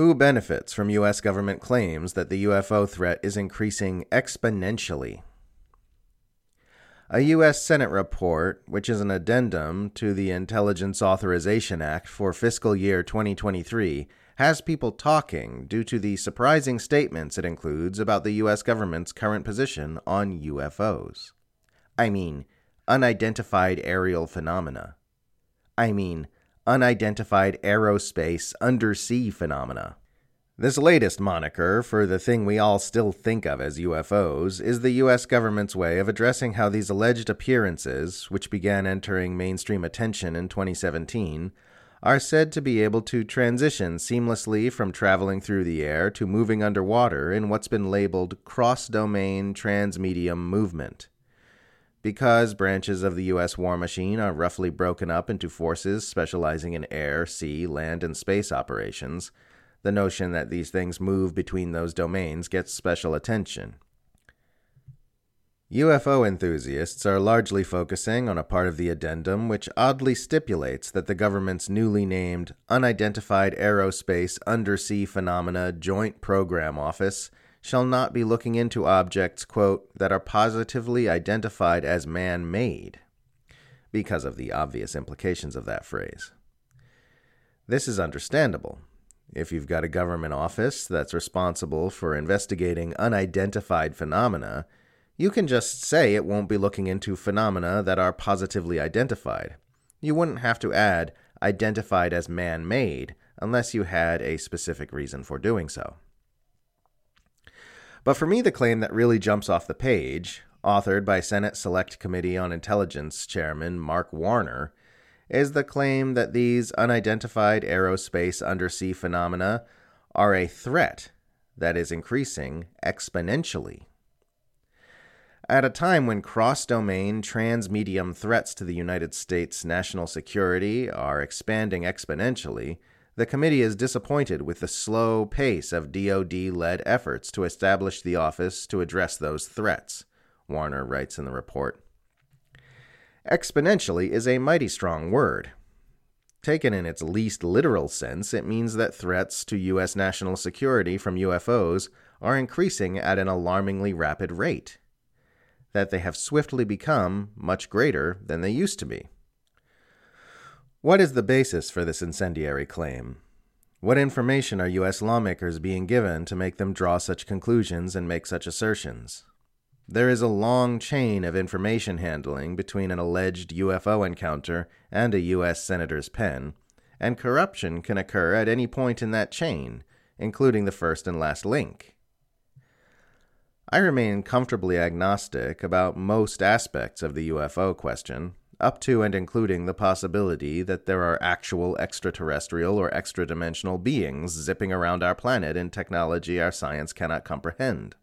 Who benefits from U.S. government claims that the UFO threat is increasing exponentially? A U.S. Senate report, which is an addendum to the Intelligence Authorization Act for fiscal year 2023, has people talking due to the surprising statements it includes about the U.S. government's current position on UFOs. I mean, unidentified aerial phenomena. I mean, unidentified aerospace undersea phenomena. This latest moniker for the thing we all still think of as UFOs is the US government's way of addressing how these alleged appearances, which began entering mainstream attention in 2017, are said to be able to transition seamlessly from traveling through the air to moving underwater in what's been labeled cross domain transmedium movement. Because branches of the U.S. war machine are roughly broken up into forces specializing in air, sea, land, and space operations, the notion that these things move between those domains gets special attention. UFO enthusiasts are largely focusing on a part of the addendum which oddly stipulates that the government's newly named Unidentified Aerospace Undersea Phenomena Joint Program Office shall not be looking into objects, quote, that are positively identified as man made, because of the obvious implications of that phrase. This is understandable. If you've got a government office that's responsible for investigating unidentified phenomena, you can just say it won't be looking into phenomena that are positively identified. You wouldn't have to add identified as man made unless you had a specific reason for doing so. But for me, the claim that really jumps off the page, authored by Senate Select Committee on Intelligence Chairman Mark Warner, is the claim that these unidentified aerospace undersea phenomena are a threat that is increasing exponentially. At a time when cross domain transmedium threats to the United States national security are expanding exponentially, the committee is disappointed with the slow pace of DoD led efforts to establish the office to address those threats, Warner writes in the report. Exponentially is a mighty strong word. Taken in its least literal sense, it means that threats to U.S. national security from UFOs are increasing at an alarmingly rapid rate that they have swiftly become much greater than they used to be. What is the basis for this incendiary claim? What information are U.S. lawmakers being given to make them draw such conclusions and make such assertions? There is a long chain of information handling between an alleged UFO encounter and a U.S. senator's pen, and corruption can occur at any point in that chain, including the first and last link. I remain comfortably agnostic about most aspects of the UFO question, up to and including the possibility that there are actual extraterrestrial or extra-dimensional beings zipping around our planet in technology our science cannot comprehend.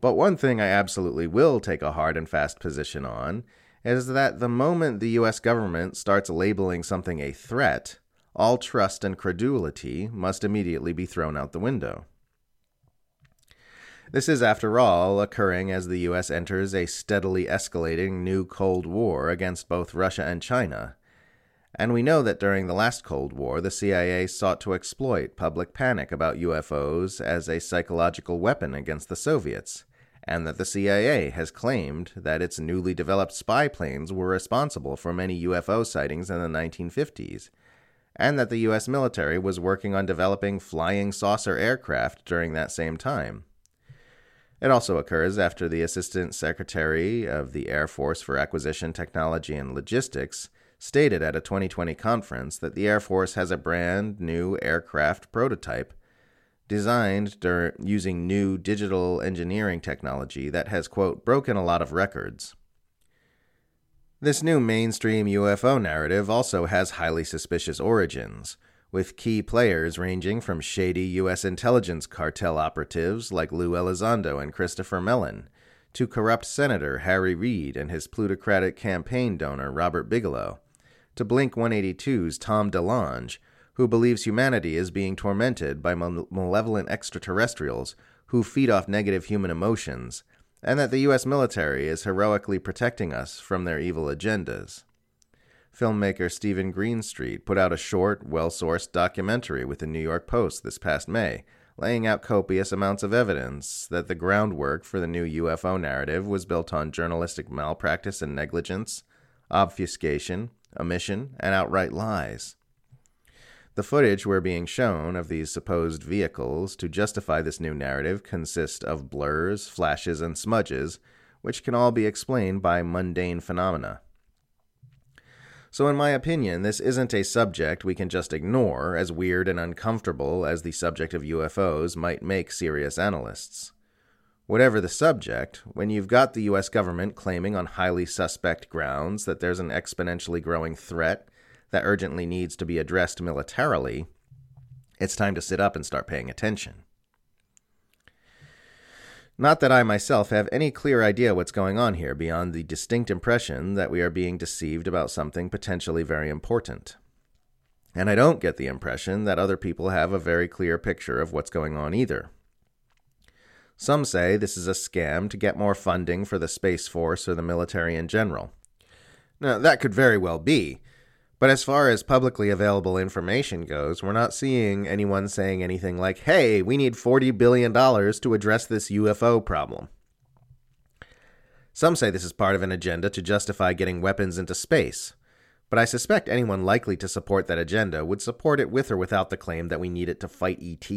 But one thing I absolutely will take a hard and fast position on is that the moment the US government starts labeling something a threat, all trust and credulity must immediately be thrown out the window. This is, after all, occurring as the U.S. enters a steadily escalating new Cold War against both Russia and China. And we know that during the last Cold War, the CIA sought to exploit public panic about UFOs as a psychological weapon against the Soviets, and that the CIA has claimed that its newly developed spy planes were responsible for many UFO sightings in the 1950s, and that the U.S. military was working on developing flying saucer aircraft during that same time. It also occurs after the Assistant Secretary of the Air Force for Acquisition Technology and Logistics stated at a 2020 conference that the Air Force has a brand new aircraft prototype designed dur- using new digital engineering technology that has, quote, broken a lot of records. This new mainstream UFO narrative also has highly suspicious origins with key players ranging from shady U.S. intelligence cartel operatives like Lou Elizondo and Christopher Mellon, to corrupt Senator Harry Reid and his plutocratic campaign donor Robert Bigelow, to Blink 182's Tom DeLonge, who believes humanity is being tormented by malevolent extraterrestrials who feed off negative human emotions, and that the U.S. military is heroically protecting us from their evil agendas. Filmmaker Steven Greenstreet put out a short, well sourced documentary with the New York Post this past May, laying out copious amounts of evidence that the groundwork for the new UFO narrative was built on journalistic malpractice and negligence, obfuscation, omission, and outright lies. The footage we're being shown of these supposed vehicles to justify this new narrative consists of blurs, flashes, and smudges, which can all be explained by mundane phenomena. So, in my opinion, this isn't a subject we can just ignore, as weird and uncomfortable as the subject of UFOs might make serious analysts. Whatever the subject, when you've got the US government claiming on highly suspect grounds that there's an exponentially growing threat that urgently needs to be addressed militarily, it's time to sit up and start paying attention. Not that I myself have any clear idea what's going on here beyond the distinct impression that we are being deceived about something potentially very important. And I don't get the impression that other people have a very clear picture of what's going on either. Some say this is a scam to get more funding for the Space Force or the military in general. Now, that could very well be, but as far as publicly available information goes, we're not seeing anyone saying anything like, hey, we need $40 billion to address this UFO problem. Some say this is part of an agenda to justify getting weapons into space, but I suspect anyone likely to support that agenda would support it with or without the claim that we need it to fight ET.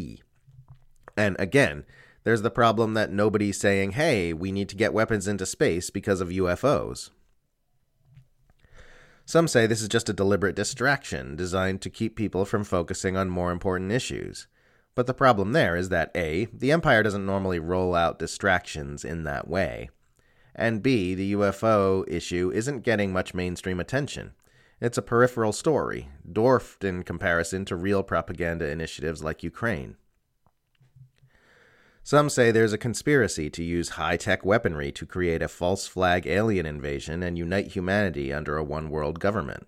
And again, there's the problem that nobody's saying, hey, we need to get weapons into space because of UFOs. Some say this is just a deliberate distraction designed to keep people from focusing on more important issues. But the problem there is that A, the Empire doesn't normally roll out distractions in that way, and B, the UFO issue isn't getting much mainstream attention. It's a peripheral story, dwarfed in comparison to real propaganda initiatives like Ukraine. Some say there's a conspiracy to use high tech weaponry to create a false flag alien invasion and unite humanity under a one world government.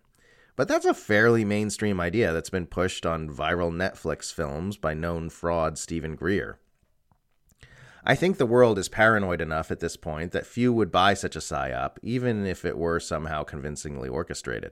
But that's a fairly mainstream idea that's been pushed on viral Netflix films by known fraud Steven Greer. I think the world is paranoid enough at this point that few would buy such a psyop, even if it were somehow convincingly orchestrated.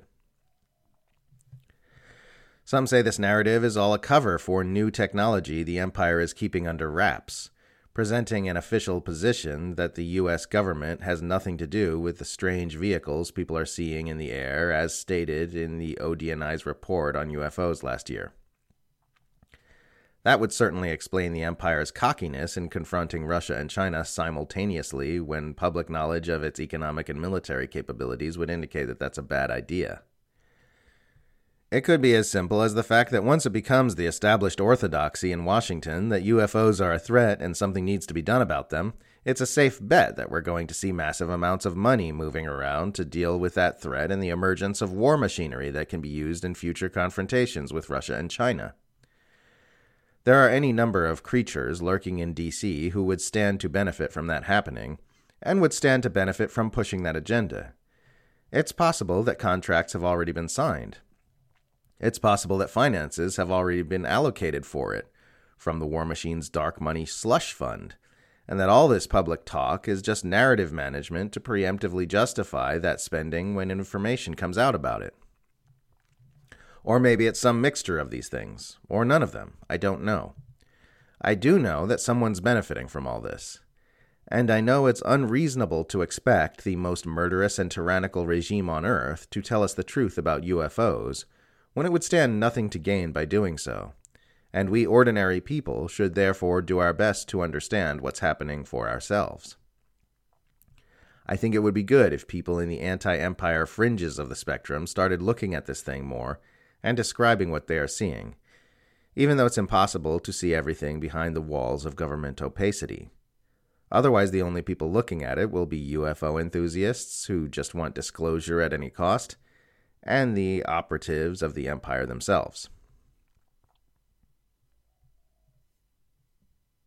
Some say this narrative is all a cover for new technology the Empire is keeping under wraps, presenting an official position that the U.S. government has nothing to do with the strange vehicles people are seeing in the air, as stated in the ODNI's report on UFOs last year. That would certainly explain the Empire's cockiness in confronting Russia and China simultaneously when public knowledge of its economic and military capabilities would indicate that that's a bad idea. It could be as simple as the fact that once it becomes the established orthodoxy in Washington that UFOs are a threat and something needs to be done about them, it's a safe bet that we're going to see massive amounts of money moving around to deal with that threat and the emergence of war machinery that can be used in future confrontations with Russia and China. There are any number of creatures lurking in DC who would stand to benefit from that happening, and would stand to benefit from pushing that agenda. It's possible that contracts have already been signed, it's possible that finances have already been allocated for it from the War Machine's dark money slush fund, and that all this public talk is just narrative management to preemptively justify that spending when information comes out about it. Or maybe it's some mixture of these things, or none of them. I don't know. I do know that someone's benefiting from all this. And I know it's unreasonable to expect the most murderous and tyrannical regime on Earth to tell us the truth about UFOs when it would stand nothing to gain by doing so, and we ordinary people should therefore do our best to understand what's happening for ourselves. I think it would be good if people in the anti empire fringes of the spectrum started looking at this thing more and describing what they are seeing, even though it's impossible to see everything behind the walls of government opacity. Otherwise, the only people looking at it will be UFO enthusiasts who just want disclosure at any cost and the operatives of the empire themselves.